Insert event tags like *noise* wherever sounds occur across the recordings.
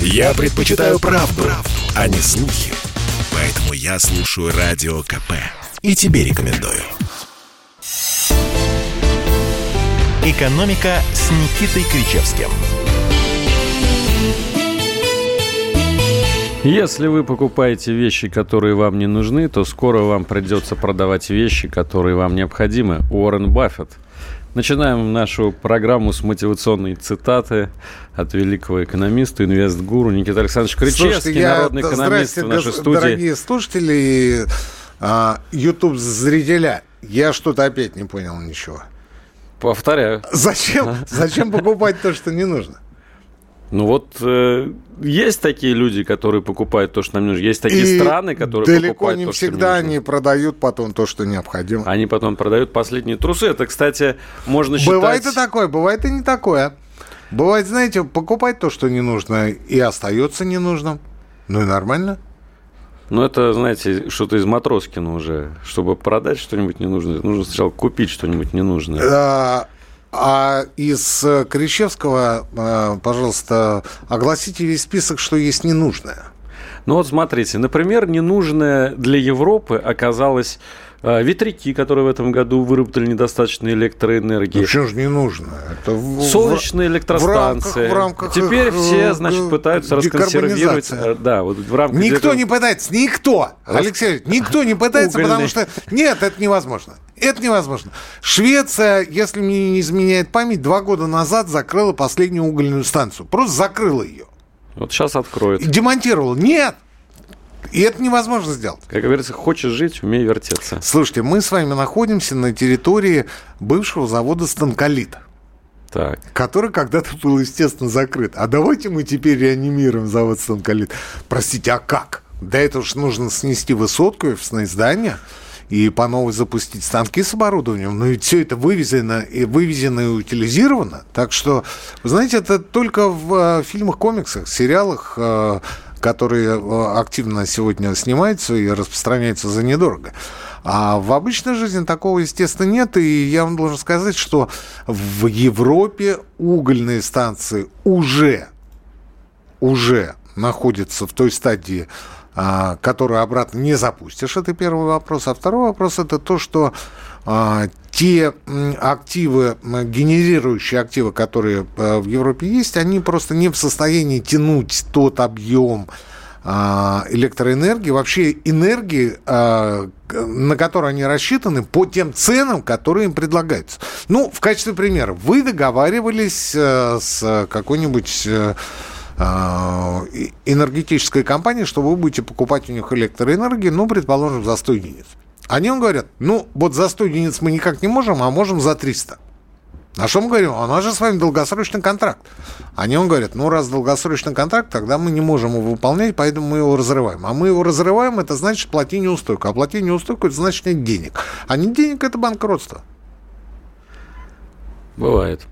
Я предпочитаю правду, правду, а не слухи. Поэтому я слушаю Радио КП. И тебе рекомендую. «Экономика» с Никитой Кричевским. Если вы покупаете вещи, которые вам не нужны, то скоро вам придется продавать вещи, которые вам необходимы. Уоррен Баффет. Начинаем нашу программу с мотивационной цитаты от великого экономиста, инвестгуру Никита Александрович Кричевский, Слушайте, народный я... экономист в нашей студии. Дорогие слушатели, YouTube-зрителя, а, я что-то опять не понял ничего. Повторяю. Зачем, *laughs* зачем покупать то, что не нужно? Ну вот э, есть такие люди, которые покупают то, что нам нужно. Есть такие и страны, которые далеко покупают не то, всегда что они продают потом то, что необходимо. Они потом продают последние трусы. Это, кстати, можно считать... Бывает и такое, бывает и не такое. Бывает, знаете, покупать то, что не нужно, и остается ненужным. Ну и нормально. Ну, это, знаете, что-то из Матроскина уже. Чтобы продать что-нибудь ненужное, нужно сначала купить что-нибудь ненужное. А, из э, Кричевского, э, пожалуйста, огласите весь список, что есть ненужное. Ну вот смотрите, например, ненужное для Европы оказалось ветряки, которые в этом году выработали недостаточно электроэнергии. Ну, что же не нужно? Это в, Солнечные электростанции. В рамках, в рамках Теперь их, все, значит, пытаются расконсервировать. Э, да, вот в рамках никто не пытается, никто, Алексей, никто не пытается, потому что... Нет, это невозможно. Это невозможно. Швеция, если мне не изменяет память, два года назад закрыла последнюю угольную станцию. Просто закрыла ее. Вот сейчас откроют. Демонтировала. Нет, и это невозможно сделать. Как говорится, хочешь жить, умей вертеться. Слушайте, мы с вами находимся на территории бывшего завода «Станколит». Так. Который когда-то был, естественно, закрыт. А давайте мы теперь реанимируем завод «Станколит». Простите, а как? Для этого же нужно снести высотку, офисное здание и по новой запустить станки с оборудованием. Но ведь все это вывезено и вывезено и утилизировано. Так что, вы знаете, это только в э, фильмах, комиксах, сериалах э, которые э, активно сегодня снимаются и распространяются за недорого. А в обычной жизни такого, естественно, нет. И я вам должен сказать, что в Европе угольные станции уже, уже находятся в той стадии, а, которую обратно не запустишь. Это первый вопрос. А второй вопрос – это то, что а, те активы, генерирующие активы, которые э, в Европе есть, они просто не в состоянии тянуть тот объем а, электроэнергии, вообще энергии, а, на которую они рассчитаны по тем ценам, которые им предлагаются. Ну, в качестве примера, вы договаривались э, с какой-нибудь э, энергетической компанией, что вы будете покупать у них электроэнергию, ну, предположим, за 100 единиц. Они вам говорят, ну, вот за 100 единиц мы никак не можем, а можем за 300. А что мы говорим? У нас же с вами долгосрочный контракт. Они вам говорят, ну, раз долгосрочный контракт, тогда мы не можем его выполнять, поэтому мы его разрываем. А мы его разрываем, это значит плати неустойку. А плати неустойку, это значит нет денег. А нет денег, это банкротство. Бывает.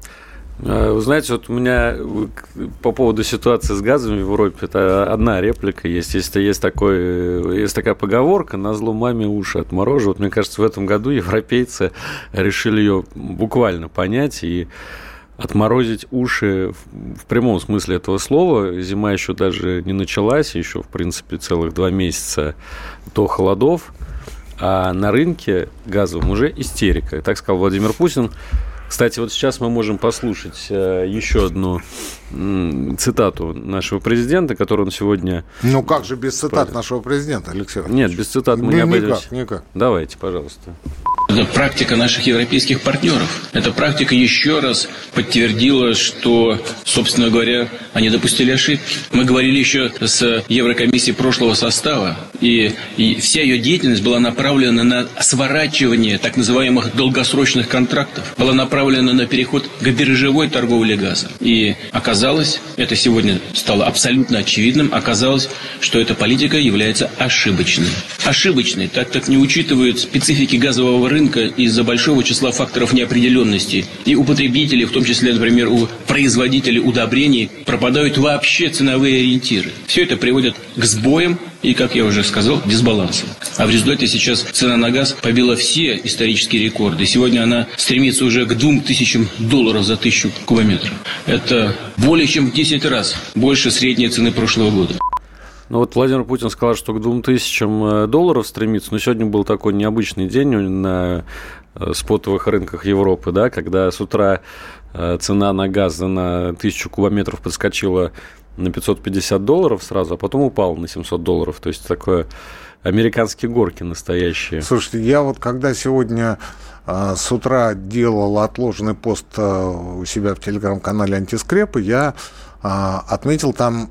А, вы знаете, вот у меня по поводу ситуации с газом в Европе, это одна реплика есть. Есть, есть, такой, есть такая поговорка «на зло маме уши отморожу». Вот мне кажется, в этом году европейцы решили ее буквально понять и отморозить уши в прямом смысле этого слова. Зима еще даже не началась, еще, в принципе, целых два месяца до холодов. А на рынке газовом уже истерика. Так сказал Владимир Путин. Кстати, вот сейчас мы можем послушать э, еще одну цитату нашего президента, которую он сегодня... Ну как же без цитат нашего президента, Алексей Нет, без цитат мы ну, не обойдемся. Никак, никак. Давайте, пожалуйста. Это практика наших европейских партнеров. Эта практика еще раз подтвердила, что, собственно говоря, они допустили ошибки. Мы говорили еще с Еврокомиссией прошлого состава, и, и вся ее деятельность была направлена на сворачивание так называемых долгосрочных контрактов, была направлена на переход к биржевой торговле газом. И оказалось, это сегодня стало абсолютно очевидным, оказалось, что эта политика является ошибочной. Ошибочной, так как не учитывает специфики газового рынка из-за большого числа факторов неопределенности. И у потребителей, в том числе, например, у производителей удобрений, пропадают вообще ценовые ориентиры. Все это приводит к сбоям и, как я уже сказал, дисбалансам. А в результате сейчас цена на газ побила все исторические рекорды. Сегодня она стремится уже к 2000 долларов за тысячу кубометров. Это более чем в 10 раз больше средней цены прошлого года. Ну вот Владимир Путин сказал, что к двум тысячам э, долларов стремится, но сегодня был такой необычный день на э, спотовых рынках Европы, да, когда с утра э, цена на газ на тысячу кубометров подскочила на 550 долларов сразу, а потом упала на 700 долларов. То есть такое американские горки настоящие. Слушайте, я вот когда сегодня э, с утра делал отложенный пост э, у себя в телеграм-канале Антискрепы, я э, отметил там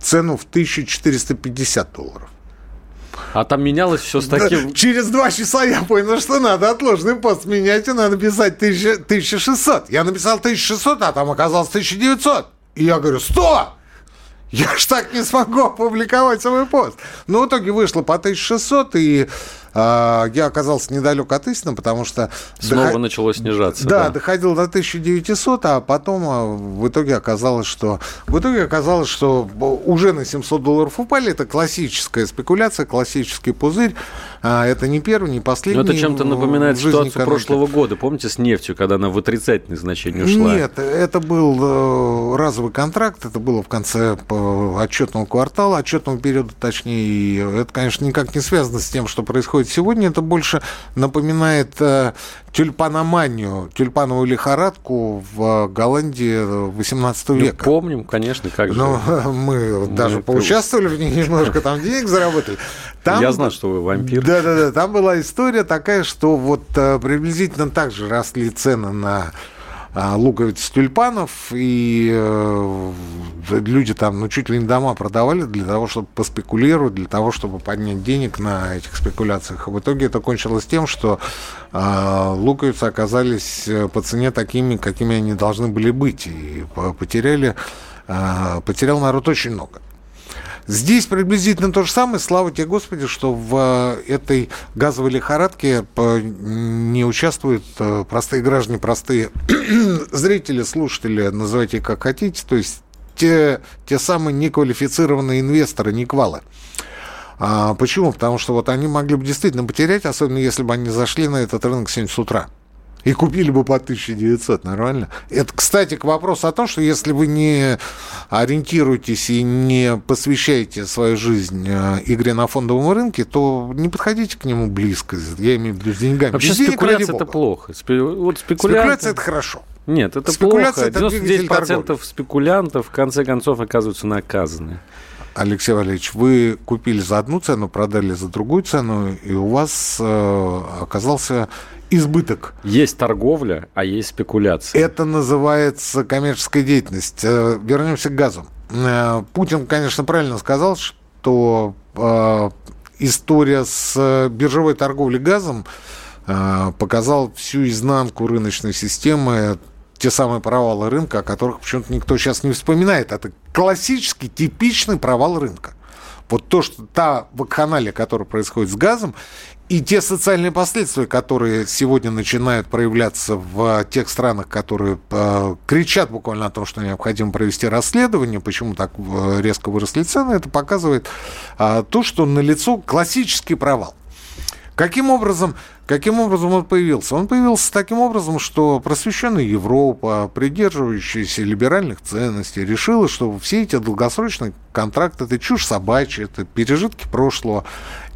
цену в 1450 долларов. А там менялось все с таким... Да, через два часа я понял, *laughs* что надо отложенный пост менять, и надо писать 1000, 1600. Я написал 1600, а там оказалось 1900. И я говорю, 100! Я ж так не смогу опубликовать свой пост. Но в итоге вышло по 1600, и я оказался недалек от истины, потому что... Снова доход... начало снижаться. Да, да, доходил до 1900, а потом а, в итоге оказалось, что... В итоге оказалось, что уже на 700 долларов упали. Это классическая спекуляция, классический пузырь. А, это не первый, не последний. Но это чем-то напоминает ситуацию экономики. прошлого года. Помните, с нефтью, когда она в отрицательное значение ушла? Нет, это был э, разовый контракт. Это было в конце э, отчетного квартала, отчетного периода, точнее. И это, конечно, никак не связано с тем, что происходит происходит сегодня, это больше напоминает э, тюльпаноманию, тюльпановую лихорадку в Голландии 18 века. Ну, помним, конечно, как же. Но *laughs* мы, мы даже поучаствовали в ней *laughs* немножко, там денег заработали. Там, Я знаю, что вы вампир. Да-да-да, там была история такая, что вот э, приблизительно так же росли цены на луковиц тюльпанов, и э, люди там, ну, чуть ли не дома продавали для того, чтобы поспекулировать, для того, чтобы поднять денег на этих спекуляциях. в итоге это кончилось тем, что э, луковицы оказались э, по цене такими, какими они должны были быть, и потеряли, э, потерял народ очень много. Здесь приблизительно то же самое. Слава тебе, Господи, что в э, этой газовой лихорадке э, не участвуют э, простые граждане, простые *clears throat* зрители, слушатели, называйте как хотите, то есть те, те самые неквалифицированные инвесторы, неквалы. А, почему? Потому что вот они могли бы действительно потерять, особенно если бы они зашли на этот рынок сегодня с утра. И купили бы по 1900, нормально. Это, кстати, к вопросу о том, что если вы не ориентируетесь и не посвящаете свою жизнь э, игре на фондовом рынке, то не подходите к нему близко. Я имею в виду с деньгами. Вообще Без спекуляция денег, это плохо. Спе... Вот спекуляция... спекуляция это хорошо. Нет, это спекуляция плохо. 99% это спекулянтов в конце концов оказываются наказаны. Алексей Валерьевич, вы купили за одну цену, продали за другую цену, и у вас э, оказался избыток. Есть торговля, а есть спекуляция. Это называется коммерческая деятельность. Э, вернемся к газу. Э, Путин, конечно, правильно сказал, что э, история с биржевой торговлей газом показала всю изнанку рыночной системы, те самые провалы рынка, о которых почему-то никто сейчас не вспоминает. Это классический, типичный провал рынка. Вот то, что та вакханалия, которая происходит с газом, и те социальные последствия, которые сегодня начинают проявляться в тех странах, которые э, кричат буквально о том, что необходимо провести расследование, почему так э, резко выросли цены, это показывает э, то, что налицо классический провал. Каким образом, каким образом он появился? Он появился таким образом, что просвещенная Европа, придерживающаяся либеральных ценностей, решила, что все эти долгосрочные контракты – это чушь собачья, это пережитки прошлого,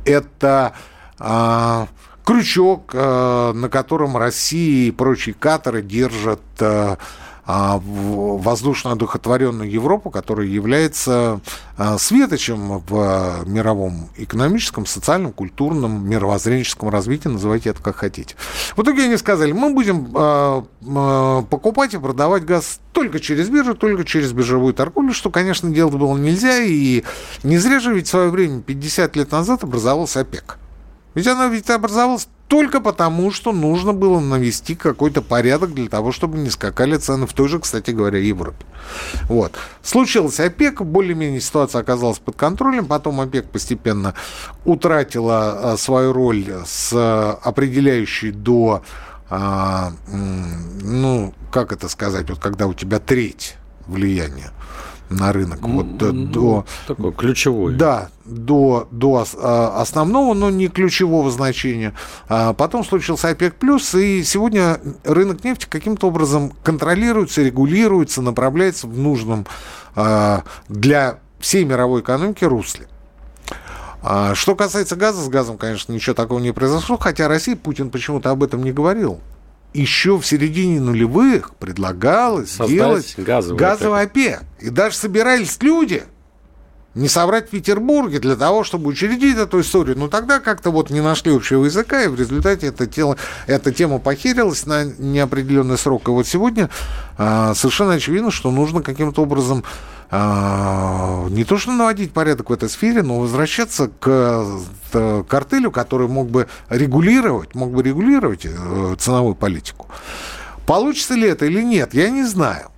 это а, крючок, а, на котором Россия и прочие каторы держат а, воздушно одухотворенную Европу, которая является светочем в мировом экономическом, социальном, культурном, мировоззренческом развитии, называйте это как хотите. В итоге они сказали, мы будем покупать и продавать газ только через биржу, только через биржевую торговлю, что, конечно, делать было нельзя, и не зря же ведь в свое время, 50 лет назад, образовался ОПЕК. Ведь она ведь образовалась только потому, что нужно было навести какой-то порядок для того, чтобы не скакали цены в той же, кстати говоря, Европе. Вот. Случилось ОПЕК, более-менее ситуация оказалась под контролем, потом ОПЕК постепенно утратила свою роль с определяющей до а, ну, как это сказать, вот когда у тебя треть влияния на рынок. Вот ну, до, такой ключевой. Да, до, до а, основного, но не ключевого значения. А потом случился ОПЕК+, плюс, и сегодня рынок нефти каким-то образом контролируется, регулируется, направляется в нужном а, для всей мировой экономики русле. Что касается газа, с газом, конечно, ничего такого не произошло, хотя Россия, Путин почему-то об этом не говорил. Еще в середине нулевых предлагалось Создать сделать газовый, газовый ОПЕК. И даже собирались люди, не собрать в Петербурге для того, чтобы учредить эту историю. Но тогда как-то вот не нашли общего языка, и в результате это тело, эта тема похерилась на неопределенный срок. И вот сегодня совершенно очевидно, что нужно каким-то образом а, не то что наводить порядок в этой сфере, но возвращаться к, к картелю, который мог бы регулировать, мог бы регулировать э, ценовую политику. Получится ли это или нет, я не знаю.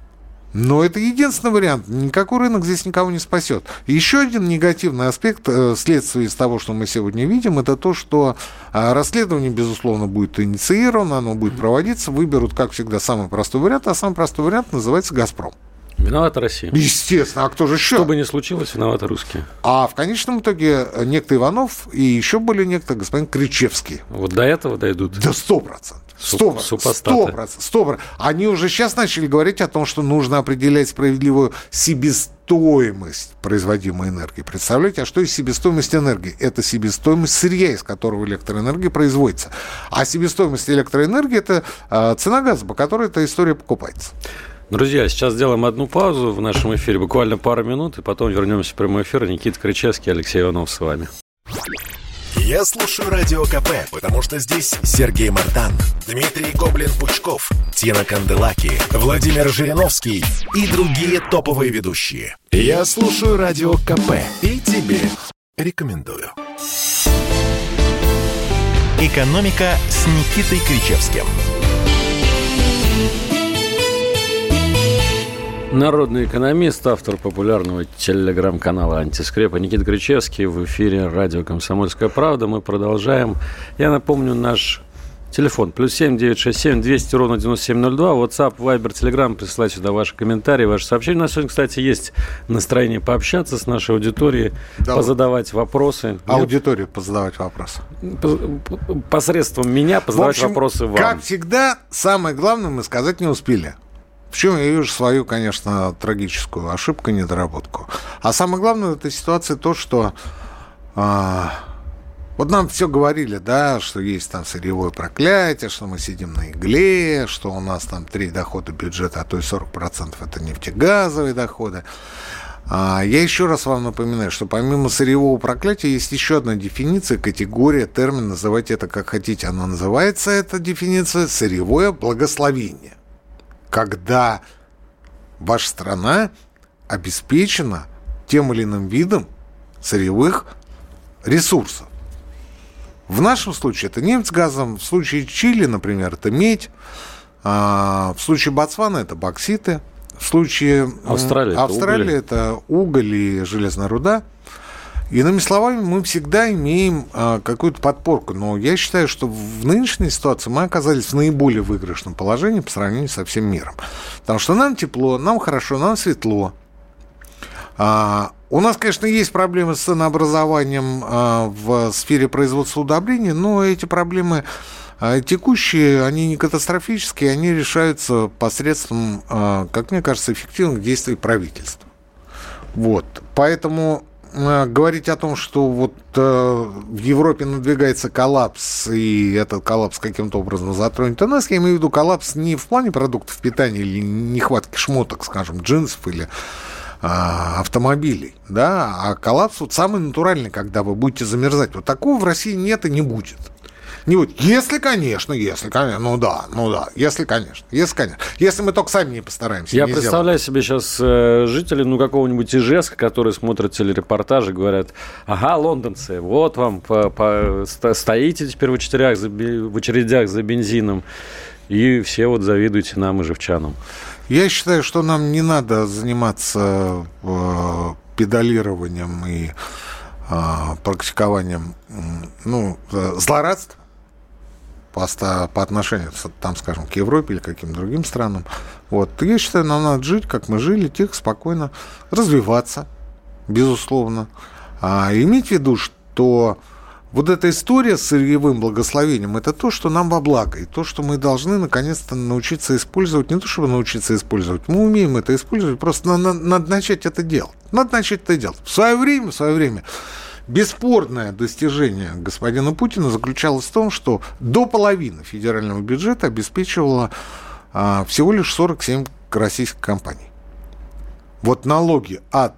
Но это единственный вариант. Никакой рынок здесь никого не спасет. Еще один негативный аспект э, следствия из того, что мы сегодня видим, это то, что а, расследование, безусловно, будет инициировано, оно будет проводиться, выберут, как всегда, самый простой вариант, а самый простой вариант называется «Газпром». Виновата Россия. Естественно, а кто же еще? Что бы ни случилось, виноваты русские. А в конечном итоге некто Иванов и еще более некто господин Кричевский. Вот до этого дойдут. Да сто процентов. Сто процентов. Они уже сейчас начали говорить о том, что нужно определять справедливую себестоимость производимой энергии. Представляете, а что есть себестоимость энергии? Это себестоимость сырья, из которого электроэнергия производится. А себестоимость электроэнергии – это а, цена газа, по которой эта история покупается. Друзья, сейчас сделаем одну паузу в нашем эфире, буквально пару минут, и потом вернемся в прямой эфир. Никита Кричевский, Алексей Иванов с вами. Я слушаю Радио КП, потому что здесь Сергей Мартан, Дмитрий Гоблин-Пучков, Тина Канделаки, Владимир Жириновский и другие топовые ведущие. Я слушаю Радио КП и тебе рекомендую. «Экономика» с Никитой Кричевским – Народный экономист, автор популярного телеграм-канала «Антискрепа» Никита Кричевский в эфире радио «Комсомольская правда». Мы продолжаем. Я напомню наш телефон. Плюс семь девять шесть семь двести ровно девяносто семь ноль два. WhatsApp, Viber, Telegram. Присылайте сюда ваши комментарии, ваши сообщения. У нас сегодня, кстати, есть настроение пообщаться с нашей аудиторией, да. позадавать вопросы. Аудиторию позадавать вопросы. Посредством меня позадавать общем, вопросы вам. Как всегда, самое главное мы сказать не успели. В чем я вижу свою, конечно, трагическую ошибку, недоработку. А самое главное в этой ситуации то, что а, вот нам все говорили, да, что есть там сырьевое проклятие, что мы сидим на игле, что у нас там три дохода бюджета, а то и 40% это нефтегазовые доходы. А, я еще раз вам напоминаю, что помимо сырьевого проклятия есть еще одна дефиниция, категория, термин, называйте это как хотите. Она называется, эта дефиниция, сырьевое благословение когда ваша страна обеспечена тем или иным видом сырьевых ресурсов. В нашем случае это нефть с газом, в случае Чили, например, это медь, а в случае Ботсвана это бокситы, в случае Австралии, Австралии это, это уголь и железная руда – Иными словами, мы всегда имеем а, какую-то подпорку. Но я считаю, что в нынешней ситуации мы оказались в наиболее выигрышном положении по сравнению со всем миром. Потому что нам тепло, нам хорошо, нам светло. А, у нас, конечно, есть проблемы с ценообразованием а, в сфере производства удобрений, но эти проблемы текущие, они не катастрофические, они решаются посредством, как мне кажется, эффективных действий правительства. Вот. Поэтому говорить о том, что вот э, в Европе надвигается коллапс, и этот коллапс каким-то образом затронет и нас, я имею в виду коллапс не в плане продуктов питания или нехватки шмоток, скажем, джинсов или а, автомобилей, да, а коллапс вот самый натуральный, когда вы будете замерзать. Вот такого в России нет и не будет. Не будет. Если, конечно, если, конечно, ну да, ну да, если, конечно, если, конечно. Если мы только сами не постараемся. Я не представляю сделаем. себе сейчас э, жителей, ну, какого-нибудь Ижевска, которые смотрят телерепортажи, говорят, ага, лондонцы, вот вам, по, по, стоите теперь в очередях, за, в очередях за бензином, и все вот завидуете нам, ижевчанам. Я считаю, что нам не надо заниматься э, педалированием и э, практикованием ну, э, злорадства по, по отношению, там, скажем, к Европе или каким-то другим странам. Вот. Я считаю, нам надо жить, как мы жили, тихо, спокойно, развиваться, безусловно. А иметь в виду, что вот эта история с сырьевым благословением – это то, что нам во благо, и то, что мы должны наконец-то научиться использовать, не то, чтобы научиться использовать, мы умеем это использовать, просто надо, надо начать это делать. Надо начать это делать. В свое время, в свое время Бесспорное достижение господина Путина заключалось в том, что до половины федерального бюджета обеспечивало а, всего лишь 47 российских компаний. Вот налоги от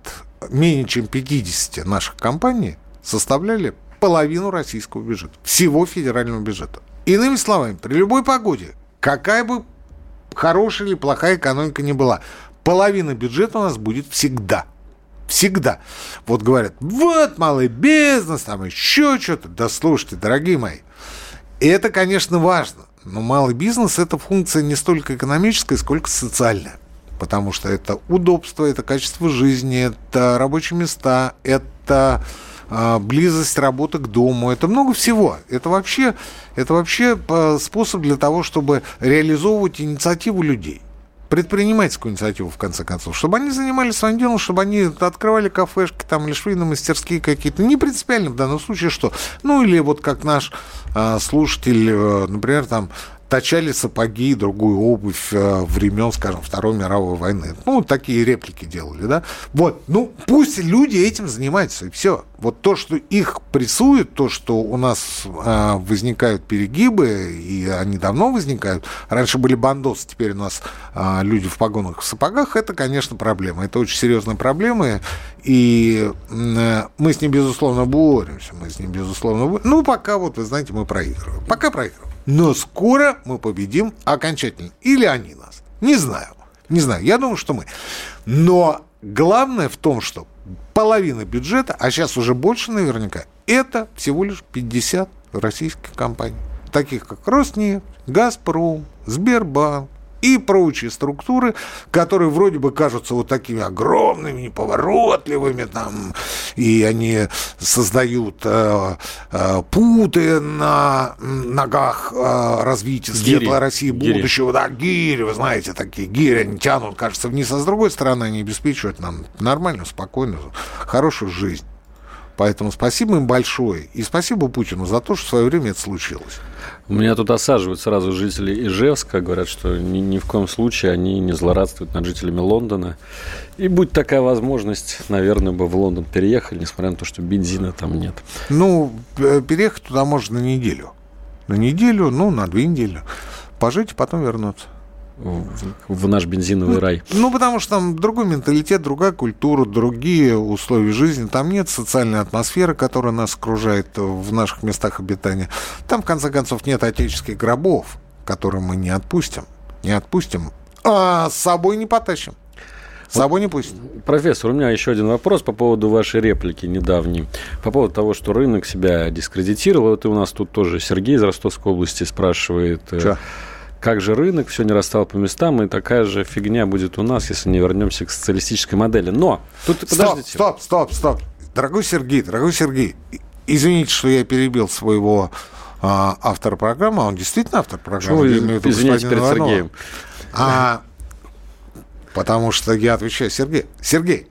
менее чем 50 наших компаний составляли половину российского бюджета, всего федерального бюджета. Иными словами, при любой погоде, какая бы хорошая или плохая экономика ни была, половина бюджета у нас будет всегда. Всегда. Вот говорят, вот малый бизнес, там еще что-то. Да слушайте, дорогие мои, это, конечно, важно. Но малый бизнес – это функция не столько экономическая, сколько социальная. Потому что это удобство, это качество жизни, это рабочие места, это а, близость работы к дому, это много всего. Это вообще, это вообще а, способ для того, чтобы реализовывать инициативу людей предпринимательскую инициативу, в конце концов, чтобы они занимались своим делом, чтобы они открывали кафешки там или швейные мастерские какие-то. Не принципиально в данном случае что. Ну, или вот как наш э, слушатель, э, например, там точали сапоги и другую обувь э, времен, скажем, Второй мировой войны. Ну, такие реплики делали, да. Вот, ну, пусть люди этим занимаются, и все. Вот то, что их прессует, то, что у нас э, возникают перегибы, и они давно возникают. Раньше были бандосы, теперь у нас э, люди в погонах в сапогах. Это, конечно, проблема. Это очень серьезная проблема, и э, мы с ним, безусловно, боремся. Мы с ним, безусловно, боремся. Ну, пока, вот, вы знаете, мы проигрываем. Пока проигрываем. Но скоро мы победим окончательно. Или они нас. Не знаю. Не знаю. Я думаю, что мы. Но главное в том, что половина бюджета, а сейчас уже больше наверняка, это всего лишь 50 российских компаний. Таких как Роснефть, Газпром, Сбербанк, и прочие структуры, которые вроде бы кажутся вот такими огромными, неповоротливыми, там, и они создают э, э, путы на ногах э, развития светлой России будущего. Гири. Да, гири, вы знаете, такие гири, они тянут, кажется, вниз, а с другой стороны они обеспечивают нам нормальную, спокойную, хорошую жизнь. Поэтому спасибо им большое. И спасибо Путину за то, что в свое время это случилось. У меня тут осаживают сразу жители Ижевска, говорят, что ни, ни в коем случае они не злорадствуют над жителями Лондона. И будь такая возможность, наверное, бы в Лондон переехали, несмотря на то, что бензина там нет. Ну, э, переехать туда можно на неделю. На неделю, ну, на две недели. Пожить потом вернуться в наш бензиновый рай? Ну, потому что там другой менталитет, другая культура, другие условия жизни. Там нет социальной атмосферы, которая нас окружает в наших местах обитания. Там, в конце концов, нет отеческих гробов, которые мы не отпустим. Не отпустим, а с собой не потащим. С собой не пусть. Профессор, у меня еще один вопрос по поводу вашей реплики недавней. По поводу того, что рынок себя дискредитировал. Вот и у нас тут тоже Сергей из Ростовской области спрашивает. Э, Че? Как же рынок все не расстал по местам, и такая же фигня будет у нас, если не вернемся к социалистической модели. Но тут стоп, подождите. Стоп, стоп, стоп. Дорогой Сергей, дорогой Сергей, извините, что я перебил своего а, автора программы, он действительно автор программы. Что вы извините перед Иванова. Сергеем? А, потому что я отвечаю Сергей. Сергей,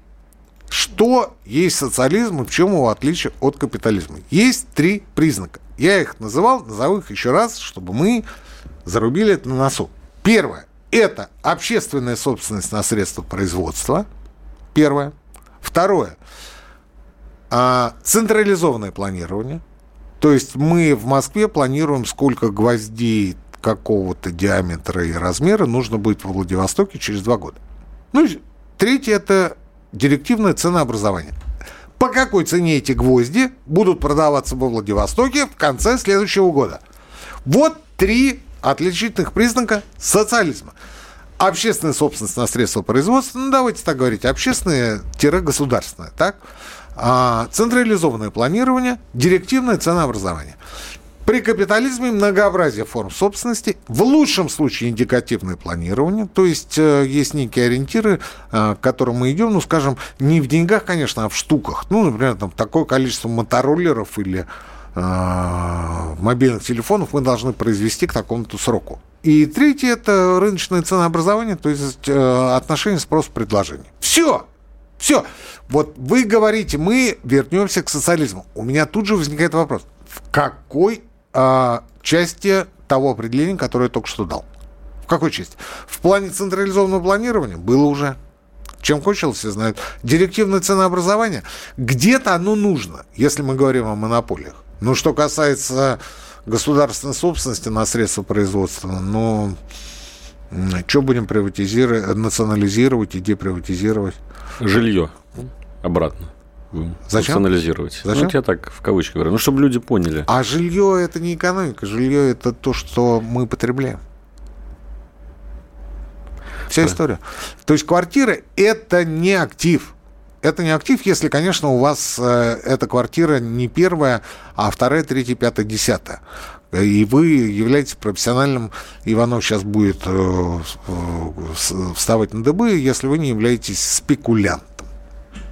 что есть социализм и в чем его отличие от капитализма? Есть три признака. Я их называл, назову их еще раз, чтобы мы зарубили это на носу. Первое. Это общественная собственность на средства производства. Первое. Второе. А, централизованное планирование. То есть мы в Москве планируем, сколько гвоздей какого-то диаметра и размера нужно будет в Владивостоке через два года. Ну, третье – это директивное ценообразование. По какой цене эти гвозди будут продаваться во Владивостоке в конце следующего года – Вот три отличительных признака социализма. Общественная собственность на средства производства, ну давайте так говорить, общественное-государственное, так? А, централизованное планирование, директивное ценообразование. При капитализме многообразие форм собственности, в лучшем случае индикативное планирование, то есть э, есть некие ориентиры, э, к которым мы идем, ну, скажем, не в деньгах, конечно, а в штуках. Ну, например, там такое количество мотороллеров или мобильных телефонов мы должны произвести к такому-то сроку. И третье – это рыночное ценообразование, то есть отношение спрос-предложения. Все! Все. Вот вы говорите, мы вернемся к социализму. У меня тут же возникает вопрос. В какой э, части того определения, которое я только что дал. В какой части? В плане централизованного планирования было уже. Чем кончилось, все знают. Директивное ценообразование. Где-то оно нужно, если мы говорим о монополиях. Но что касается государственной собственности на средства производства, ну, что будем приватизировать, национализировать и деприватизировать? Жилье обратно. Зачем? Национализировать. Зачем? Ну, я так в кавычках говорю. Ну, чтобы люди поняли. А жилье это не экономика, жилье это то, что мы потребляем. Вся да. история. То есть квартира это не актив. Это не актив, если, конечно, у вас э, эта квартира не первая, а вторая, третья, пятая, десятая. И вы являетесь профессиональным, Иванов сейчас будет э, э, вставать на дыбы, если вы не являетесь спекулянтом.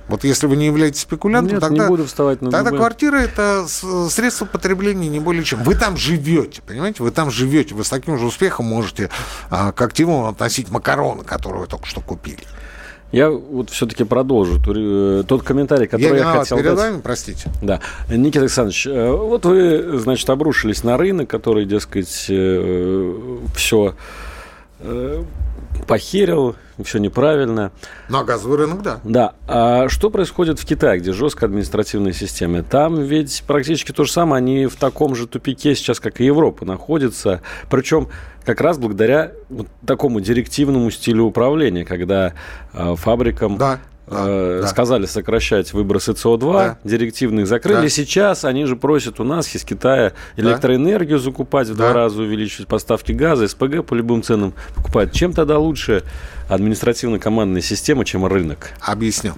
Вот если вы не являетесь спекулянтом, Нет, тогда, не буду вставать на тогда дыбы. квартира это средство потребления не более чем. Вы там живете, понимаете? Вы там живете. Вы с таким же успехом можете а, к активу относить макароны, которые вы только что купили. Я вот все-таки продолжу э, тот комментарий, который я, я хотел перед дать. вами, простите. Да. Никита Александрович, э, вот вы, значит, обрушились на рынок, который, дескать, э, все похерил, все неправильно. Ну, а газовый рынок, да. Да. А что происходит в Китае, где жесткая административная система? Там ведь практически то же самое. Они в таком же тупике сейчас, как и Европа, находятся. Причем как раз благодаря вот такому директивному стилю управления, когда э, фабрикам да. Э, да. сказали сокращать выбросы СО2, Да. директивных закрыли. Да. Сейчас они же просят у нас из Китая электроэнергию закупать в Да. два раза, увеличивать поставки газа, СПГ по любым ценам покупать. Чем тогда лучше административно-командная система, чем рынок? Объясню.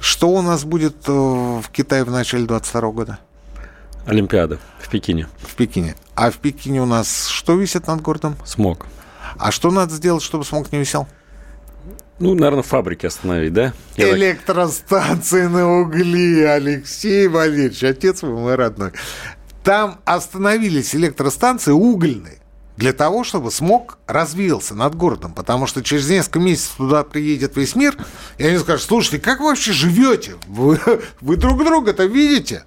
Что у нас будет э, в Китае в начале 22 года? Олимпиада в Пекине. В Пекине. А в Пекине у нас что висит над городом? Смог. А что надо сделать, чтобы смог не висел? Ну, наверное, фабрики остановить, да? Я так- Электростанции на угли, Алексей Валерьевич, отец мой родной. Там остановились электростанции угольные для того, чтобы смог развеялся над городом. Потому что через несколько месяцев туда приедет весь мир, и они скажут, слушайте, как вы вообще живете? Вы, вы друг друга-то видите?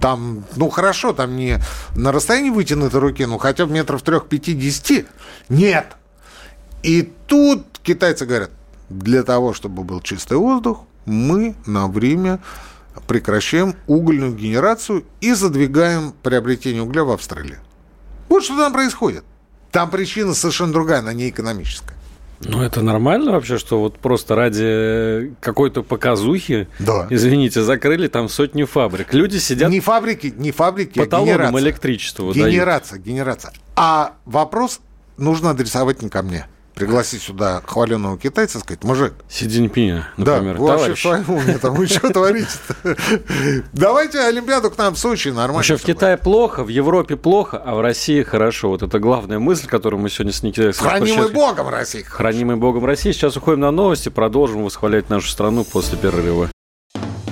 Там, ну хорошо, там не на расстоянии вытянутой руки, ну хотя бы метров трех-пяти-десяти. Нет. И тут китайцы говорят, для того, чтобы был чистый воздух, мы на время прекращаем угольную генерацию и задвигаем приобретение угля в Австралии. Вот что там происходит. Там причина совершенно другая, она не экономическая. Ну, это нормально вообще, что вот просто ради какой-то показухи, Да. извините, закрыли там сотни фабрик. Люди сидят Не фабрики, не фабрики, по а талонам генерация. выдают. Генерация, генерация. А вопрос нужно адресовать не ко мне. Пригласить сюда хваленого китайца, сказать, мужик, Си Цзиньпиня, да, например, вы вообще товарищ. в своем уме там, вы что творите-то? Давайте Олимпиаду к нам в Сочи, нормально. Вообще в. Китае плохо, в Европе плохо, а в России хорошо. Вот это главная мысль, которую мы сегодня с Никитой Хранимый. Богом России. Хранимый Богом России. Сейчас уходим на новости, продолжим восхвалять нашу страну после перерыва.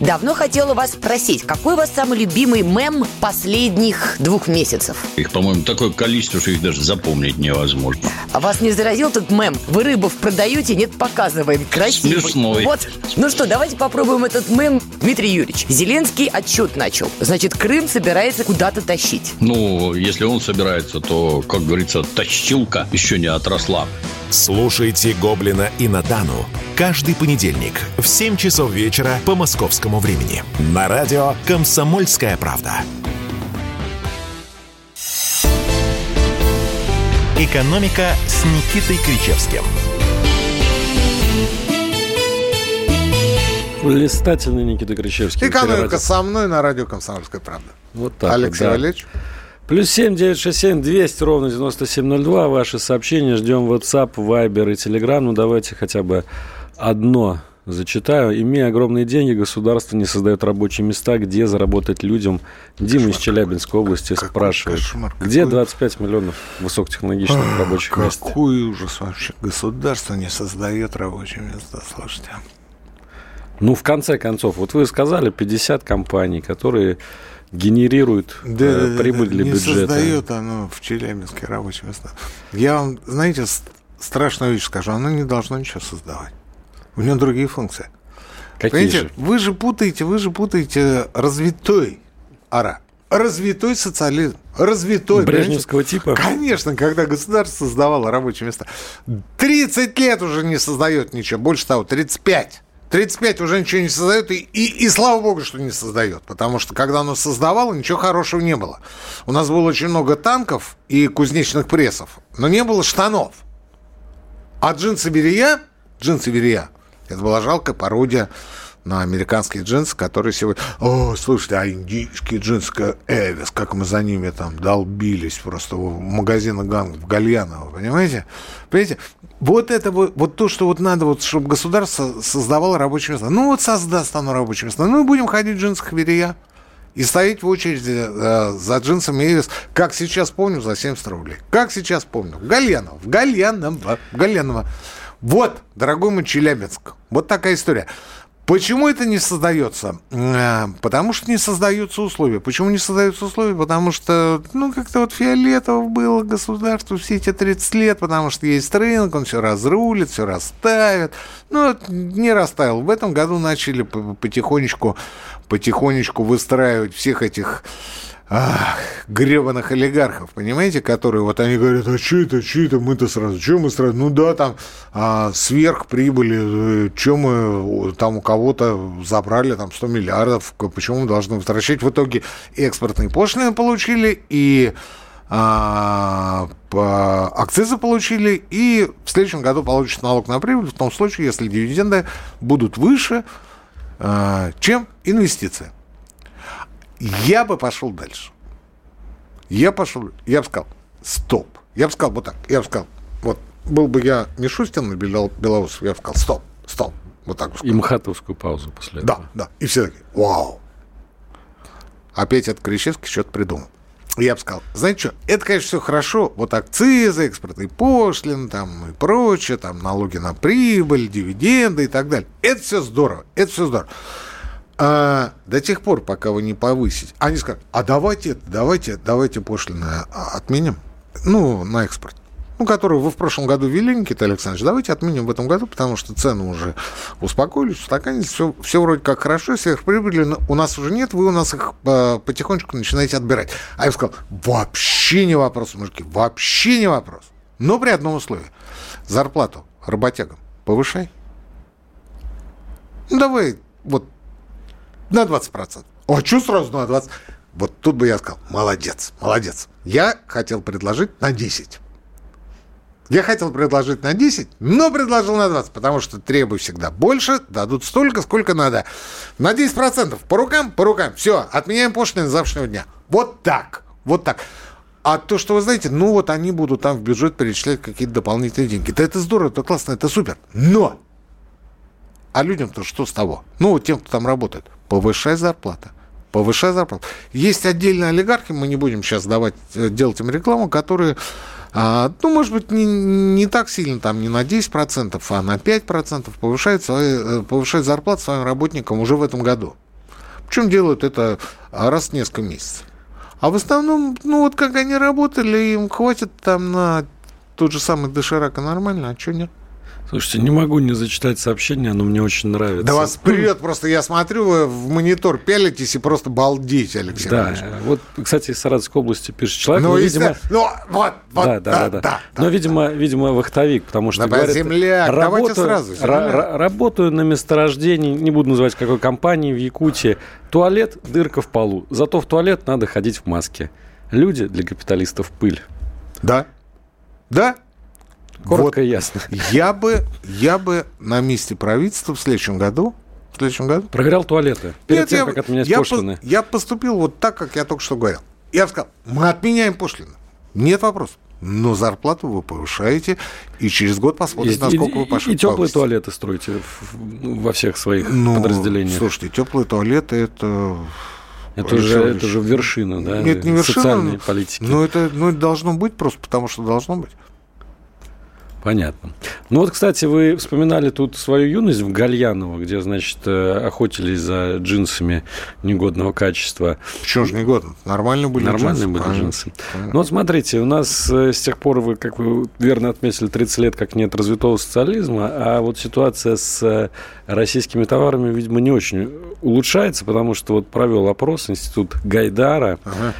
Давно хотела вас спросить, какой у вас самый любимый мем последних двух месяцев? Их, по-моему, такое количество, что их даже запомнить невозможно. А вас не заразил тот мем? Вы рыбов продаете, нет, показываем. Красивый. Смешной. Вот. Ну что, давайте попробуем этот мем. Дмитрий Юрьевич, Зеленский отчет начал. Значит, Крым собирается куда-то тащить. Ну, если он собирается, то, как говорится, тащилка еще не отросла. Слушайте Гоблина и Надану каждый понедельник в 7 часов вечера по московскому времени на радио «Комсомольская правда». «Экономика» с Никитой Кричевским. Блистательный Никита Кричевский. Экономика со мной на радио «Комсомольская правда». Вот так Алексей вот, да. Валерьевич. Плюс семь девять шесть семь двести ровно девяносто семь ноль два. Ваши сообщения ждем WhatsApp, Viber и Telegram. Ну, давайте хотя бы одно зачитаю. Имея огромные деньги, государство не создает рабочие места, где заработать людям. Дима из Челябинской области Какой спрашивает, кошмар, где какой- 25 миллионов высокотехнологичных рабочих мест? Какой ужас вообще. Государство не создает рабочие места, слушайте. Ну, в конце концов, вот вы сказали 50 компаний, которые генерируют э, прибыль для не бюджета. создает оно в Челябинске рабочие места. Я вам, знаете, страшную вещь скажу. Оно не должно ничего создавать. У него другие функции. Какие Понимаете, же? вы же путаете, вы же путаете развитой ара. Развитой социализм. Развитой. Брежневского типа? Конечно, когда государство создавало рабочие места. 30 лет уже не создает ничего. Больше того, 35. 35 уже ничего не создает, и, и, и слава богу, что не создает. Потому что, когда оно создавало, ничего хорошего не было. У нас было очень много танков и кузнечных прессов, но не было штанов. А джинсы Берия, джинсы Берия, это была жалкая пародия на американские джинсы, которые сегодня... О, слушайте, а индийские джинсы, Эвис, как мы за ними там долбились просто в магазина Ганг в Гальяново, понимаете? Понимаете? Вот это вот, вот то, что вот надо, вот, чтобы государство создавало рабочие места. Ну вот создаст оно рабочие места. Ну и будем ходить в джинсах Берия. И стоять в очереди э, за джинсами Эвис, как сейчас помню, за 70 рублей. Как сейчас помню. В Гальяново. В Гальяново. В Гальяново. Вот, дорогой мой Челябинск. Вот такая история. Почему это не создается? Э, Потому что не создаются условия. Почему не создаются условия? Потому что, ну, как-то вот фиолетово было государство все эти 30 лет, потому что есть рынок, он все разрулит, все расставит. Ну, не расставил. В этом году начали по- потихонечку, потихонечку выстраивать всех этих ах, гребаных олигархов, понимаете, которые вот они говорят, а что это, что это, мы-то сразу, что мы сразу, ну да, там а, сверхприбыли, что мы э, там у кого-то забрали там 100 миллиардов, почему мы должны возвращать? В итоге экспортные пошлины получили и а, по- акцизы получили, и в следующем году получат налог на прибыль, в том случае, если дивиденды будут выше, а, чем инвестиции. Я бы пошел дальше. Я пошел, я бы сказал, стоп. Я бы сказал вот так, я бы сказал, вот, был бы я Мишустин Бело- Белоусов, я бы сказал, стоп, стоп. Вот так бы И сказал. мхатовскую паузу после Да, этого. да. И все такие, вау. Опять этот Кричевский что-то придумал. Я бы сказал, знаете что, это, конечно, все хорошо, вот акцизы, экспортные пошлины, там и прочее, там налоги на прибыль, дивиденды и так далее. Это все здорово, это все здорово. А, до тех пор, пока вы не повысите. Они скажут, а давайте, давайте, давайте пошлины а, отменим, ну, на экспорт. Ну, которую вы в прошлом году ввели, Никита Александрович, давайте отменим в этом году, потому что цены уже успокоились, устаканились, все, все вроде как хорошо, сверхприбыли у нас уже нет, вы у нас их э, потихонечку начинаете отбирать. А я сказал, вообще не вопрос, мужики, вообще не вопрос. Но при одном условии. Зарплату работягам повышай. Ну, давай вот на 20%. А что сразу на 20%? Вот тут бы я сказал, молодец, молодец. Я хотел предложить на 10. Я хотел предложить на 10, но предложил на 20, потому что требую всегда больше, дадут столько, сколько надо. На 10% по рукам, по рукам. Все, отменяем пошлины завтрашнего дня. Вот так, вот так. А то, что вы знаете, ну вот они будут там в бюджет перечислять какие-то дополнительные деньги. Да это здорово, это классно, это супер. Но! А людям-то что с того? Ну, тем, кто там работает. Повышай зарплату. Повышай зарплату. Есть отдельные олигархи, мы не будем сейчас давать, э, делать им рекламу, которые, а, ну, может быть, не, не так сильно, там, не на 10%, а на 5% повышают, свои, э, повышают зарплату своим работникам уже в этом году. Причем делают это а, раз в несколько месяцев. А в основном, ну, вот как они работали, им хватит там на тот же самый доширак и нормально, а что нет? Слушайте, не могу не зачитать сообщение, оно мне очень нравится. Да вас прет, просто я смотрю, вы в монитор пялитесь и просто балдите, Алексей Да, Валерьевич. вот, кстати, из Саратовской области пишет человек, Ну, если- видимо... ну, вот, вот, да, да, да, да, Но, видимо, видимо, вахтовик, потому что Да, говорит, земляк, давайте сразу, ра- земляк. ра- работаю на месторождении, не буду называть какой компании, в Якутии. Туалет, дырка в полу. Зато в туалет надо ходить в маске. Люди для капиталистов пыль. Да. Да? Коротко вот. и ясно. Я бы, я бы на месте правительства в следующем году в следующем году. Проверял туалеты перед Нет, тем, я, как отменять я пошлины. По, я поступил вот так, как я только что говорил. Я сказал, мы отменяем пошлины. Нет вопросов. Но зарплату вы повышаете, и через год посмотрите, Есть, насколько и, вы пошли. И, и теплые туалеты строите во всех своих ну, подразделениях. Слушайте, теплые туалеты это. Это же, это же вершина, да? Нет, не вершина. Социальной политики. Ну это, ну, это должно быть просто потому, что должно быть. Понятно. Ну вот, кстати, вы вспоминали тут свою юность в Гальяново, где, значит, э, охотились за джинсами негодного качества. Почему же негодно? Нормально были Нормальные джинсы. были Понятно. джинсы. Ну вот смотрите, у нас э, с тех пор, вы, как вы верно отметили, 30 лет как нет развитого социализма, а вот ситуация с э, российскими товарами, видимо, не очень улучшается, потому что вот провел опрос Институт Гайдара. Ага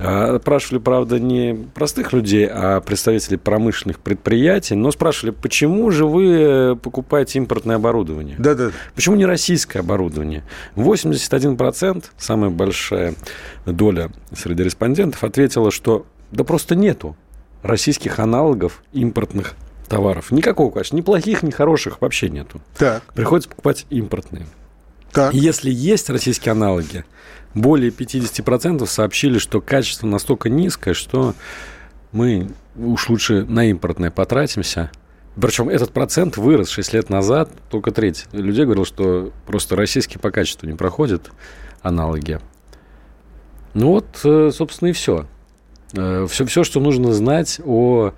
спрашивали, правда, не простых людей, а представителей промышленных предприятий, но спрашивали, почему же вы покупаете импортное оборудование? Да, да. Почему не российское оборудование? 81%, самая большая доля среди респондентов, ответила, что да просто нету российских аналогов импортных товаров. Никакого качества. Ни плохих, ни хороших вообще нету. Так. Приходится покупать импортные. Так. Если есть российские аналоги, более 50% сообщили, что качество настолько низкое, что мы уж лучше на импортное потратимся. Причем этот процент вырос 6 лет назад, только треть людей говорил, что просто российские по качеству не проходят аналоги. Ну вот, э, собственно, и все. Все, э, все что нужно знать о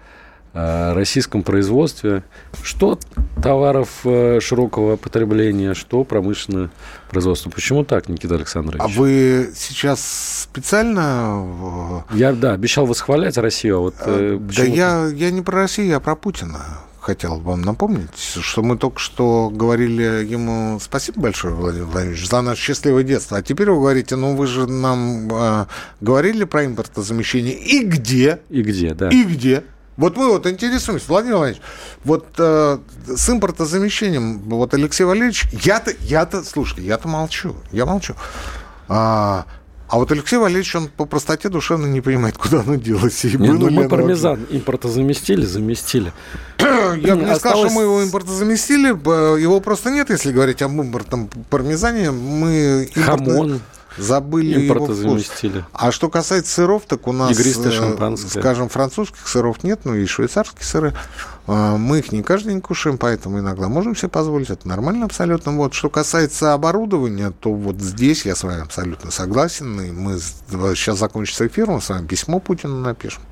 российском производстве, что товаров э, широкого потребления, что промышленное производство. Почему так, Никита Александрович? А вы сейчас специально... Я, да, обещал восхвалять Россию, а вот... Э, да я, я не про Россию, я про Путина хотел вам напомнить, что мы только что говорили ему спасибо большое, Владимир Владимирович, за наше счастливое детство. А теперь вы говорите, ну вы же нам э, говорили про импортозамещение. И где? И где, да. И где? Вот мы вот интересуемся, Владимир Владимирович, вот э, с импортозамещением, вот Алексей Валерьевич, я-то, я-то, слушайте, я-то молчу, я молчу. А, а вот Алексей Валерьевич, он по простоте душевно не понимает, куда оно делось. И не, ну, мы пармезан вообще... импортозаместили, заместили. Я бы не Осталось... сказал, что мы его импортозаместили, его просто нет, если говорить об импортном пармезане. Мы импортно... Хамон. Забыли Импорта его заместили. А что касается сыров, так у нас, э, скажем, французских сыров нет, ну и швейцарские сыры. А, мы их не каждый день кушаем, поэтому иногда можем себе позволить. Это нормально абсолютно. Вот. Что касается оборудования, то вот здесь я с вами абсолютно согласен. И мы сейчас закончится эфир, мы с вами письмо Путину напишем.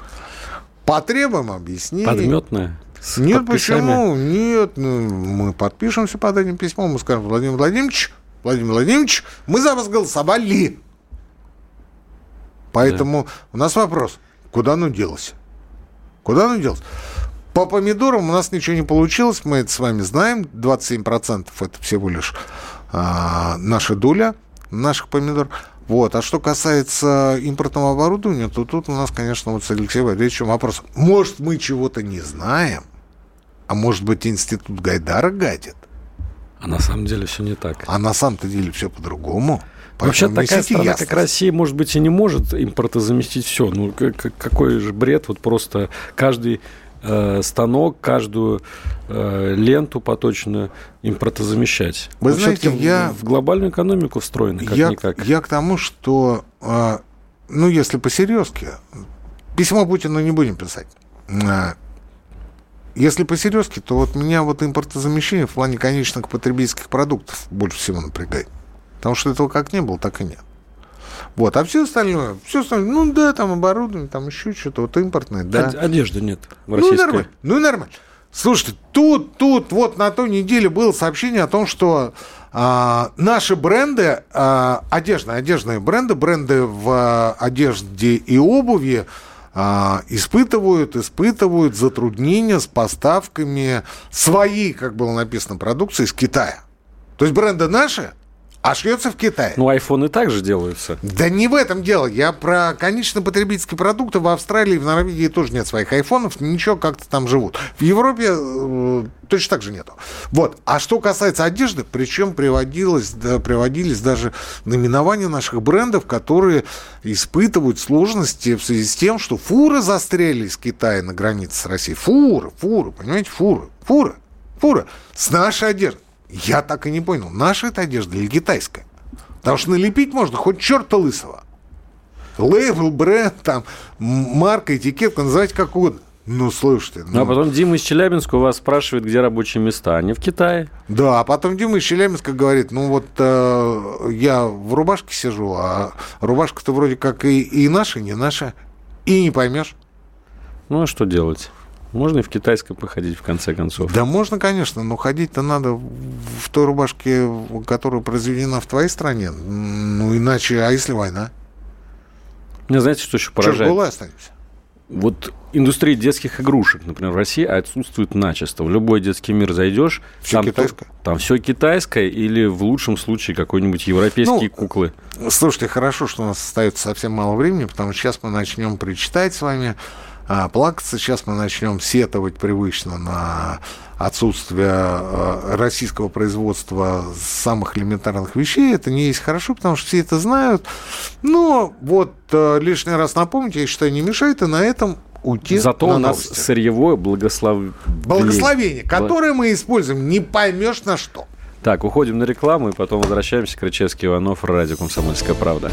Потребуем объяснений. Подметное? Нет, почему? Нет, ну, мы подпишемся под этим письмом, мы скажем, Владимир Владимирович, Владимир Владимирович, мы за вас голосовали. Поэтому да. у нас вопрос, куда оно делось? Куда оно делось? По помидорам у нас ничего не получилось, мы это с вами знаем. 27% это всего лишь а, наша доля наших помидор. Вот. А что касается импортного оборудования, то тут у нас, конечно, вот с Алексеем Валерьевичем вопрос. Может, мы чего-то не знаем? А может быть, институт Гайдара гадит? А на самом деле все не так. А на самом-то деле все по-другому. Вообще такая страна, ясность. как Россия, может быть, и не может импорта заместить все. Ну, какой же бред, вот просто каждый э, станок, каждую э, ленту поточную импортозамещать. Вы вот знаете, я... В глобальную экономику встроено, как-никак. Я, я к тому, что, э, ну, если по-серьезки, письмо Путину не будем писать. Если по-серьезки, то вот меня вот импортозамещение в плане конечных потребительских продуктов больше всего напрягает. Потому что этого как не было, так и нет. Вот, а все остальное, все остальное, ну да, там оборудование, там еще что-то, вот импортное, да. Одежды нет в российской. Ну нормально, ну нормально. Слушайте, тут, тут, вот на той неделе было сообщение о том, что а, наши бренды, а, одежные, одежные бренды, бренды в а, одежде и обуви, а, испытывают, испытывают затруднения с поставками своей, как было написано, продукции из Китая. То есть бренды наши, А шьется в Китае. Ну, айфоны также делаются. Да не в этом дело. Я про конечно потребительские продукты. В Австралии, в Норвегии тоже нет своих айфонов. Ничего, как-то там живут. В Европе э, точно так же нету. Вот. А что касается одежды, причем приводилось, да, приводились даже наименования наших брендов, которые испытывают сложности в связи с тем, что фуры застряли из Китая на границе с Россией. Фуры, фуры, понимаете, фуры, фуры, фуры. С нашей одеждой. Я так и не понял, наша это одежда или китайская? Потому что налепить можно хоть черта лысого. Лейбл, бренд, там, марка, этикетка, называйте как угодно. Ну, слушайте. Ну... А потом Дима из Челябинска у вас спрашивает, где рабочие места. Они в Китае. Да, а потом Дима из Челябинска говорит, ну вот э, я в рубашке сижу, а рубашка-то вроде как и, и наша, и не наша. И не поймешь. Ну, а что делать? Можно и в китайской походить, в конце концов. Да можно, конечно, но ходить-то надо в той рубашке, которая произведена в твоей стране. Ну, иначе, а если война? Мне знаете, что еще поражает? Ж, останемся? Вот индустрия детских игрушек, например, в России отсутствует начисто. В любой детский мир зайдешь, все там, китайское. там все китайское или в лучшем случае какой-нибудь европейские ну, куклы. Слушайте, хорошо, что у нас остается совсем мало времени, потому что сейчас мы начнем причитать с вами а, плакаться. Сейчас мы начнем сетовать привычно на отсутствие а, российского производства самых элементарных вещей. Это не есть хорошо, потому что все это знают. Но вот а, лишний раз напомнить, я считаю, не мешает, и на этом уйти Зато на у нас новости. сырьевое благослов... Благословение, которое мы используем, не поймешь на что. Так, уходим на рекламу и потом возвращаемся к Рычевский Иванов, радио «Комсомольская правда».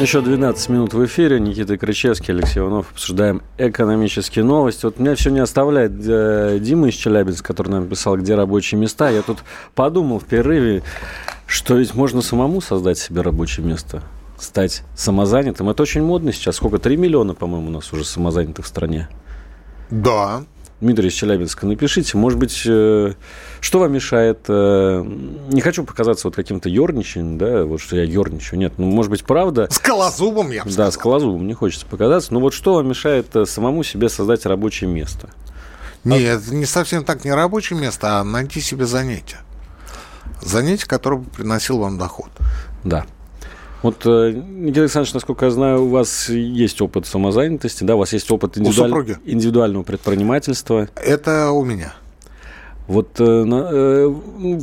Еще 12 минут в эфире. Никита Кричевский, Алексей Иванов. Обсуждаем экономические новости. Вот меня все не оставляет э, Дима из Челябинска, который нам писал, где рабочие места. Я тут подумал в перерыве, что ведь можно самому создать себе рабочее место, стать самозанятым. Это очень модно сейчас. Сколько? 3 миллиона, по-моему, у нас уже самозанятых в стране. Да. Дмитрий из Челябинска, напишите, может быть, э, что вам мешает, э, не хочу показаться вот каким-то ерничаем, да, вот что я ерничаю, нет, ну, может быть, правда, С колозубом, я бы да, сказал. с колозубом не хочется показаться, но вот что вам мешает э, самому себе создать рабочее место? Нет, это не совсем так не рабочее место, а найти себе занятие. Занятие, которое бы приносило вам доход. Да. Вот, э, Никита Александрович, насколько я знаю, у вас есть опыт самозанятости, да, у вас есть опыт индивидуаль- индивидуального предпринимательства. Это у меня. Вот э, э,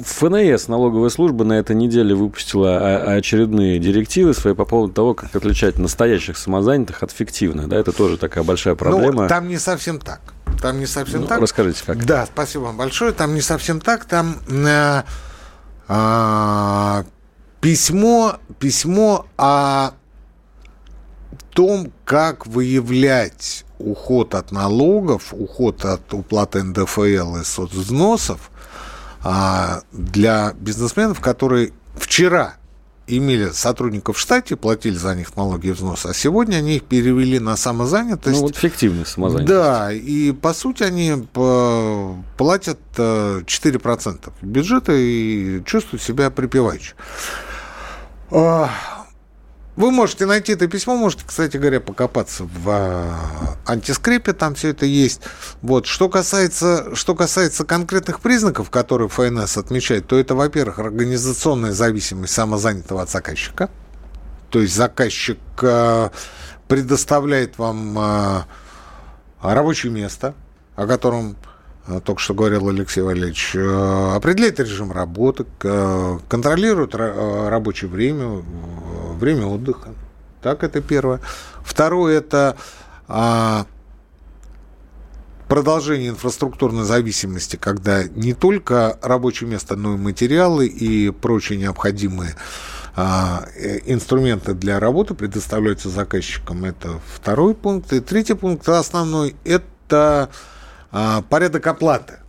ФНС, налоговая служба, на этой неделе выпустила очередные директивы свои по поводу того, как отличать настоящих самозанятых от фиктивных. Да, это тоже такая большая проблема. Ну, там не совсем так. Там не совсем Ну, так. расскажите, как. Да, спасибо вам большое. Там не совсем так. Там э, а, письмо, письмо о том, как выявлять уход от налогов, уход от уплаты НДФЛ и соцвзносов а, для бизнесменов, которые вчера имели сотрудников в штате, платили за них налоги и взносы, а сегодня они их перевели на самозанятость. Ну, вот фиктивный самозанятость. Да, и по сути они по- платят э, 4% бюджета и чувствуют себя припеваючи. А, Вы можете найти это письмо, можете, кстати говоря, покопаться в э, антискрепе, там все это есть. Вот. Что, касается, что касается конкретных признаков, которые ФНС отмечает, то это, во-первых, организационная зависимость самозанятого от заказчика. То есть заказчик э, предоставляет вам рабочее место, о котором только что говорил Алексей Валерьевич, э, определяет режим работы, к- контролирует ра- э, рабочее время, э, время отдыха. Так, это первое. Второе, это а, продолжение инфраструктурной зависимости, когда не только рабочее место, но и материалы и прочие необходимые а, э, инструменты для работы предоставляются заказчикам. Это второй пункт. И третий пункт основной – это порядок оплаты.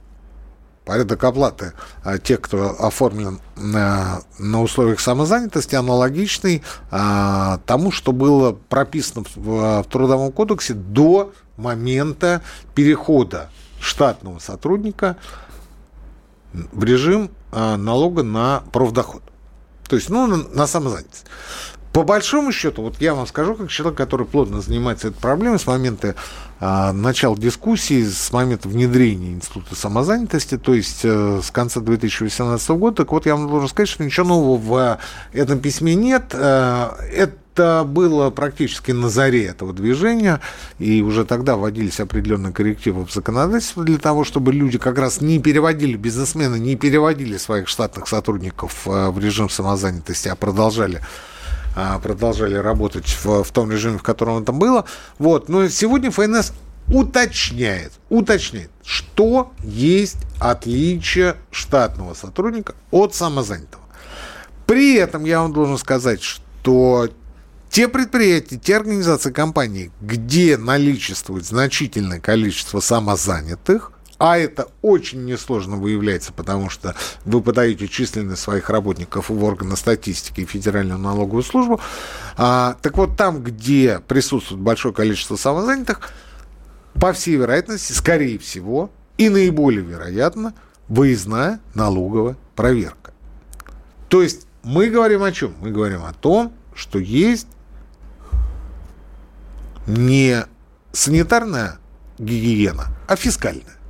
Порядок оплаты а, тех, кто оформлен на, на условиях самозанятости, аналогичный а, тому, что было прописано в, Трудовом кодексе до момента перехода штатного сотрудника в режим а, налога на профдоход. То есть, ну, на, самозанятость. По большому счету, вот я вам скажу, как человек, который плотно занимается этой проблемой с момента а, начала дискуссии, с момента внедрения института самозанятости, то есть э, с конца 2018 года, так вот я вам должен сказать, что ничего нового в этом письме нет. Э, это было практически на заре этого движения, и уже тогда вводились определенные коррективы в законодательство для того, чтобы люди как раз не переводили, бизнесмены не переводили своих штатных сотрудников э, в режим самозанятости, а продолжали а, продолжали работать в, в том режиме, в котором это было. Вот. Но сегодня ФНС уточняет, уточняет, что есть отличие штатного сотрудника от самозанятого. При этом я вам должен сказать, что те предприятия, те организации, компании, где наличествует значительное количество самозанятых, а это очень несложно выявляется, потому что вы подаете численность своих работников в органы статистики и Федеральную налоговую службу. А, так вот, там, где присутствует большое количество самозанятых, по всей вероятности, скорее всего, и наиболее вероятно, выездная налоговая проверка. То есть мы говорим о чем? Мы говорим о том, что есть не санитарная гигиена, а фискальная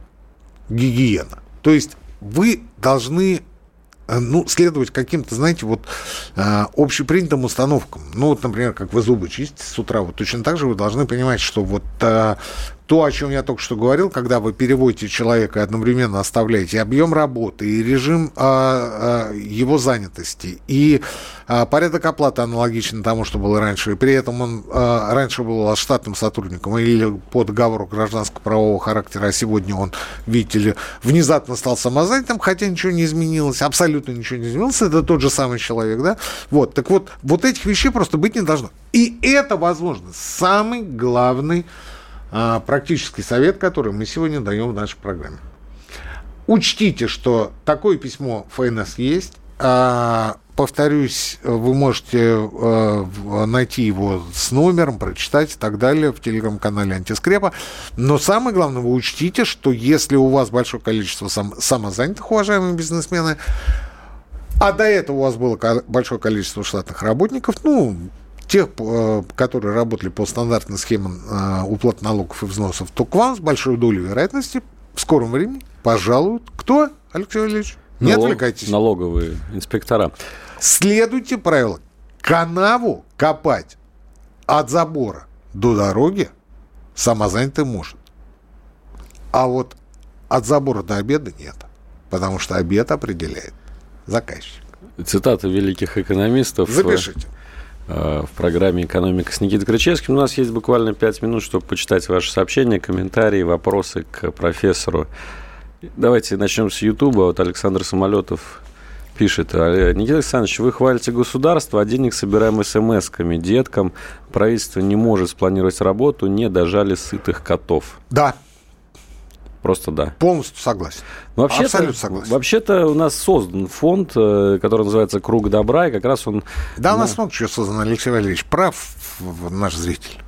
гигиена. То есть вы должны э, ну, следовать каким-то, знаете, вот э, общепринятым установкам. Ну, вот, например, как вы зубы чистите с утра, вот точно так же вы должны понимать, что вот э, то, о чем я только что говорил, когда вы переводите человека и одновременно оставляете объем работы и режим э, э, его занятости, и э, порядок оплаты аналогичен тому, что было раньше, и при этом он э, раньше был штатным сотрудником или по договору гражданско-правового характера, а сегодня он, видите ли, внезапно стал самозанятым, хотя ничего не изменилось, абсолютно ничего не изменилось, это тот же самый человек, да? Вот, так вот, вот этих вещей просто быть не должно. И это, возможно, самый главный а, практический совет, который мы сегодня даем в нашей программе. Учтите, что такое письмо ФНС есть. А, повторюсь, вы можете а, найти его с номером, прочитать и так далее в телеграм-канале Антискрепа. Но самое главное, вы учтите, что если у вас большое количество сам, самозанятых, уважаемые бизнесмены, а до этого у вас было большое количество штатных работников, ну, тех, которые работали по стандартным схемам уплаты налогов и взносов, то к вам с большой долей вероятности в скором времени пожалуют кто, Алексей Валерьевич? Не Налог, отвлекайтесь. Налоговые инспектора. Следуйте правилам. Канаву копать от забора до дороги самозанятый может. А вот от забора до обеда нет. Потому что обед определяет заказчик. Цитаты великих экономистов. Запишите в программе «Экономика» с Никитой Крычевским. У нас есть буквально 5 минут, чтобы почитать ваши сообщения, комментарии, вопросы к профессору. Давайте начнем с Ютуба. Вот Александр Самолетов пишет. Никита Александрович, вы хвалите государство, а денег собираем смс-ками. Деткам правительство не может спланировать работу, не дожали сытых котов. Да, Просто да. Полностью согласен. Но вообще-то, Абсолютно согласен. Вообще-то у нас создан фонд, который называется «Круг добра», и как раз он... Да, у нас много чего создано, Алексей Валерьевич. Прав наш зритель.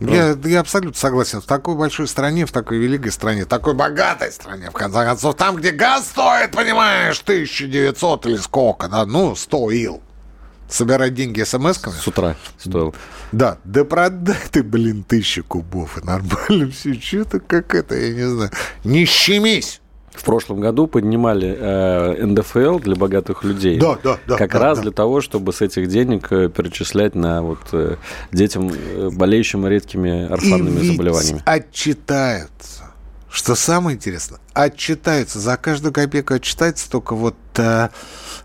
Я, я абсолютно согласен. В такой большой стране, в такой великой стране, в такой богатой стране, в конце концов, там, где газ стоит, понимаешь, 1900 или сколько, да, ну, 100 ил. Собирать деньги смс-ками. С утра стоил. Да, да продай ты, блин, тысячу кубов, и нормально все. Что-то как это, я не знаю. Не щемись! В прошлом году поднимали э, НДФЛ для богатых людей. Да, да, да. Как да, раз да. для того, чтобы с этих денег перечислять на вот э, детям, болеющим редкими орфанными и заболеваниями. отчитаются, что самое интересное, отчитаются, за каждую копейку отчитается, только вот, э,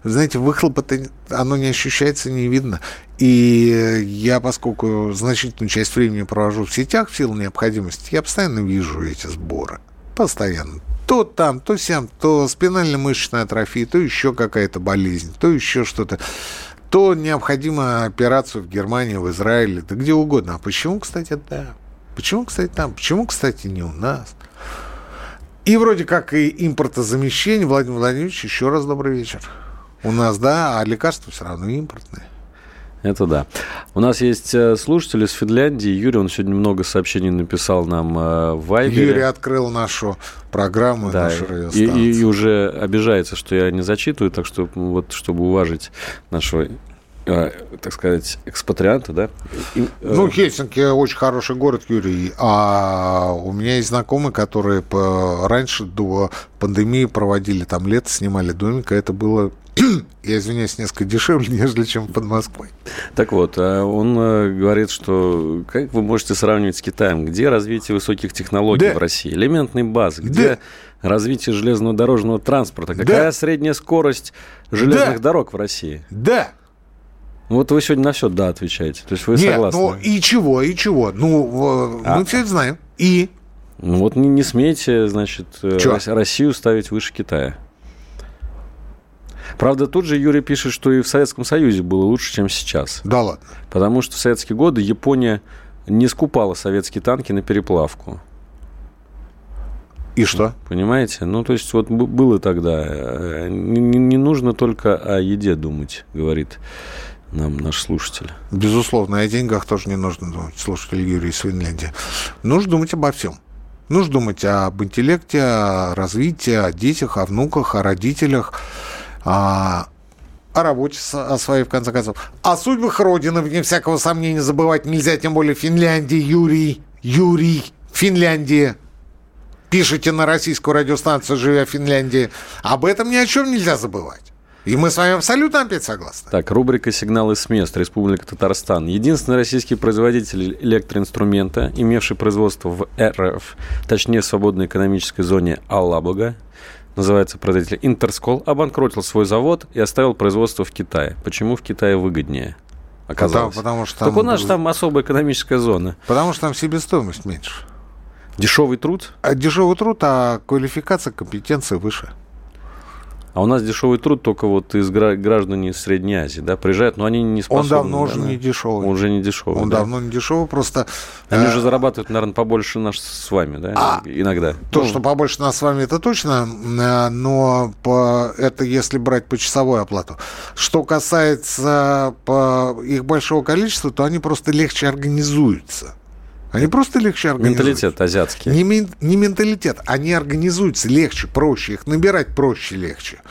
знаете, выхлопа оно не ощущается, не видно. И я, поскольку значительную часть времени провожу в сетях в силу необходимости, я постоянно вижу эти сборы. Постоянно. То там, то сям, то спинально-мышечная атрофия, то еще какая-то болезнь, то еще что-то то необходимо операцию в Германии, в Израиле, да где угодно. А почему, кстати, да? Почему, кстати, там? Почему, кстати, не у нас? И вроде как и импортозамещение. Владимир Владимирович, еще раз добрый вечер. У нас, да, а лекарства все равно импортные. Это да. У нас есть э, слушатели из Финляндии. Юрий, он сегодня много сообщений написал нам э, в Вайбере. Юрий открыл нашу программу, да, нашу и, и, и уже обижается, что я не зачитываю, так что вот, чтобы уважить нашего так сказать, экспатрианта, да? И, ну, Хельсинки очень хороший город, Юрий. А у меня есть знакомые, которые по... раньше, до пандемии, проводили там лето, снимали домик, а это было *clears throat* я извиняюсь, несколько дешевле, *laughs* нежели чем под Москвой. Так вот, а он э, говорит, что как вы можете сравнивать с Китаем? Где развитие высоких технологий да. в России? Элементной базы? Где да. развитие железного дорожного транспорта? Какая да. средняя скорость железных да. дорог в России? Да. Вот вы сегодня на все «да» отвечаете. То есть вы Нет, согласны? ну и чего, и чего? Ну, а. мы все это знаем. И? Ну вот не, не смейте, значит, э, Чё? Россию ставить выше Китая. Правда, тут же Юрий пишет, что и в Советском Союзе было лучше, чем сейчас. Да ладно. Потому что в советские годы Япония не скупала советские танки на переплавку. И что? Понимаете? Ну, то есть, вот было тогда. Э, не, не нужно только о еде думать, говорит нам наш слушатель. Безусловно, о деньгах тоже не нужно думать, слушатель Юрий из Финляндии. Нужно думать обо всем. Нужно думать об интеллекте, о развитии, о детях, о внуках, о родителях, а, о работе о своей, в конце концов. О судьбах Родины, вне всякого сомнения, забывать нельзя, тем более Финляндии, Юрий, Юрий, Финляндия. Пишите на российскую радиостанцию, живя в Финляндии. Об этом ни о чем нельзя забывать. И мы с вами абсолютно опять согласны. Так, рубрика «Сигналы с мест. Республика Татарстан». Единственный российский производитель электроинструмента, имевший производство в РФ, точнее, в свободной экономической зоне Аллабога, называется производитель Интерскол, обанкротил свой завод и оставил производство в Китае. Почему в Китае выгоднее? Оказалось. Потому, потому что там... Так у нас там особая экономическая зона. Потому что там себестоимость меньше. Дешевый труд? А дешевый труд, а квалификация, компетенция выше. А у нас дешевый труд только вот из граждан из Средней Азии, да, приезжают, но они не способны. Он давно да, уже не дешевый. Он уже не дешевый. Он да. давно не дешевый, просто... Они э... уже зарабатывают, наверное, побольше нас с вами, да, а иногда. То, ну... что побольше нас с вами, это точно, э, но по... это если брать по часовой оплату. Что касается по их большого количества, то они просто легче организуются. Они просто легче организуются. Менталитет азиатский. Не, не менталитет, они организуются легче, проще, их набирать проще, легче.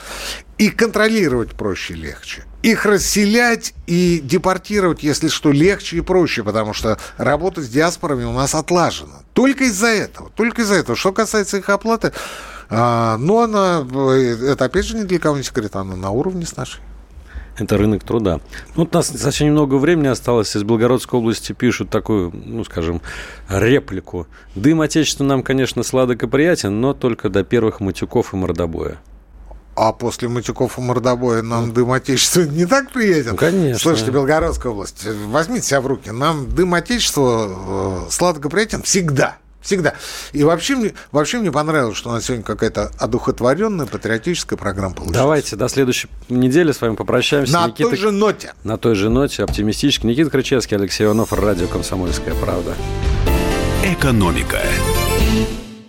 И контролировать проще, легче. Их расселять и депортировать, если что, легче и проще, потому что работа с диаспорами у нас отлажена. Только из-за этого, только из-за этого. Что касается их оплаты, а, ну, она, э, это опять же ни для кого не секрет, она на уровне с нашей. Это рынок труда. Ну, вот у нас совсем немного времени осталось. Из Белгородской области пишут такую, ну, скажем, реплику. Дым отечества нам, конечно, сладок и приятен, но только до первых матюков и мордобоя. А после матюков и мордобоя нам дым отечества не так приятен? Ну, конечно. Слушайте, Белгородская область, возьмите себя в руки. Нам дым отечества э, сладко приятен всегда. Всегда. И вообще мне, вообще мне понравилось, что у нас сегодня какая-то одухотворенная патриотическая программа получилась. Давайте до следующей недели с вами попрощаемся. На Никита... той же ноте. На той же ноте, оптимистически. Никита Крычевский, Алексей Иванов, радио «Комсомольская правда». Экономика.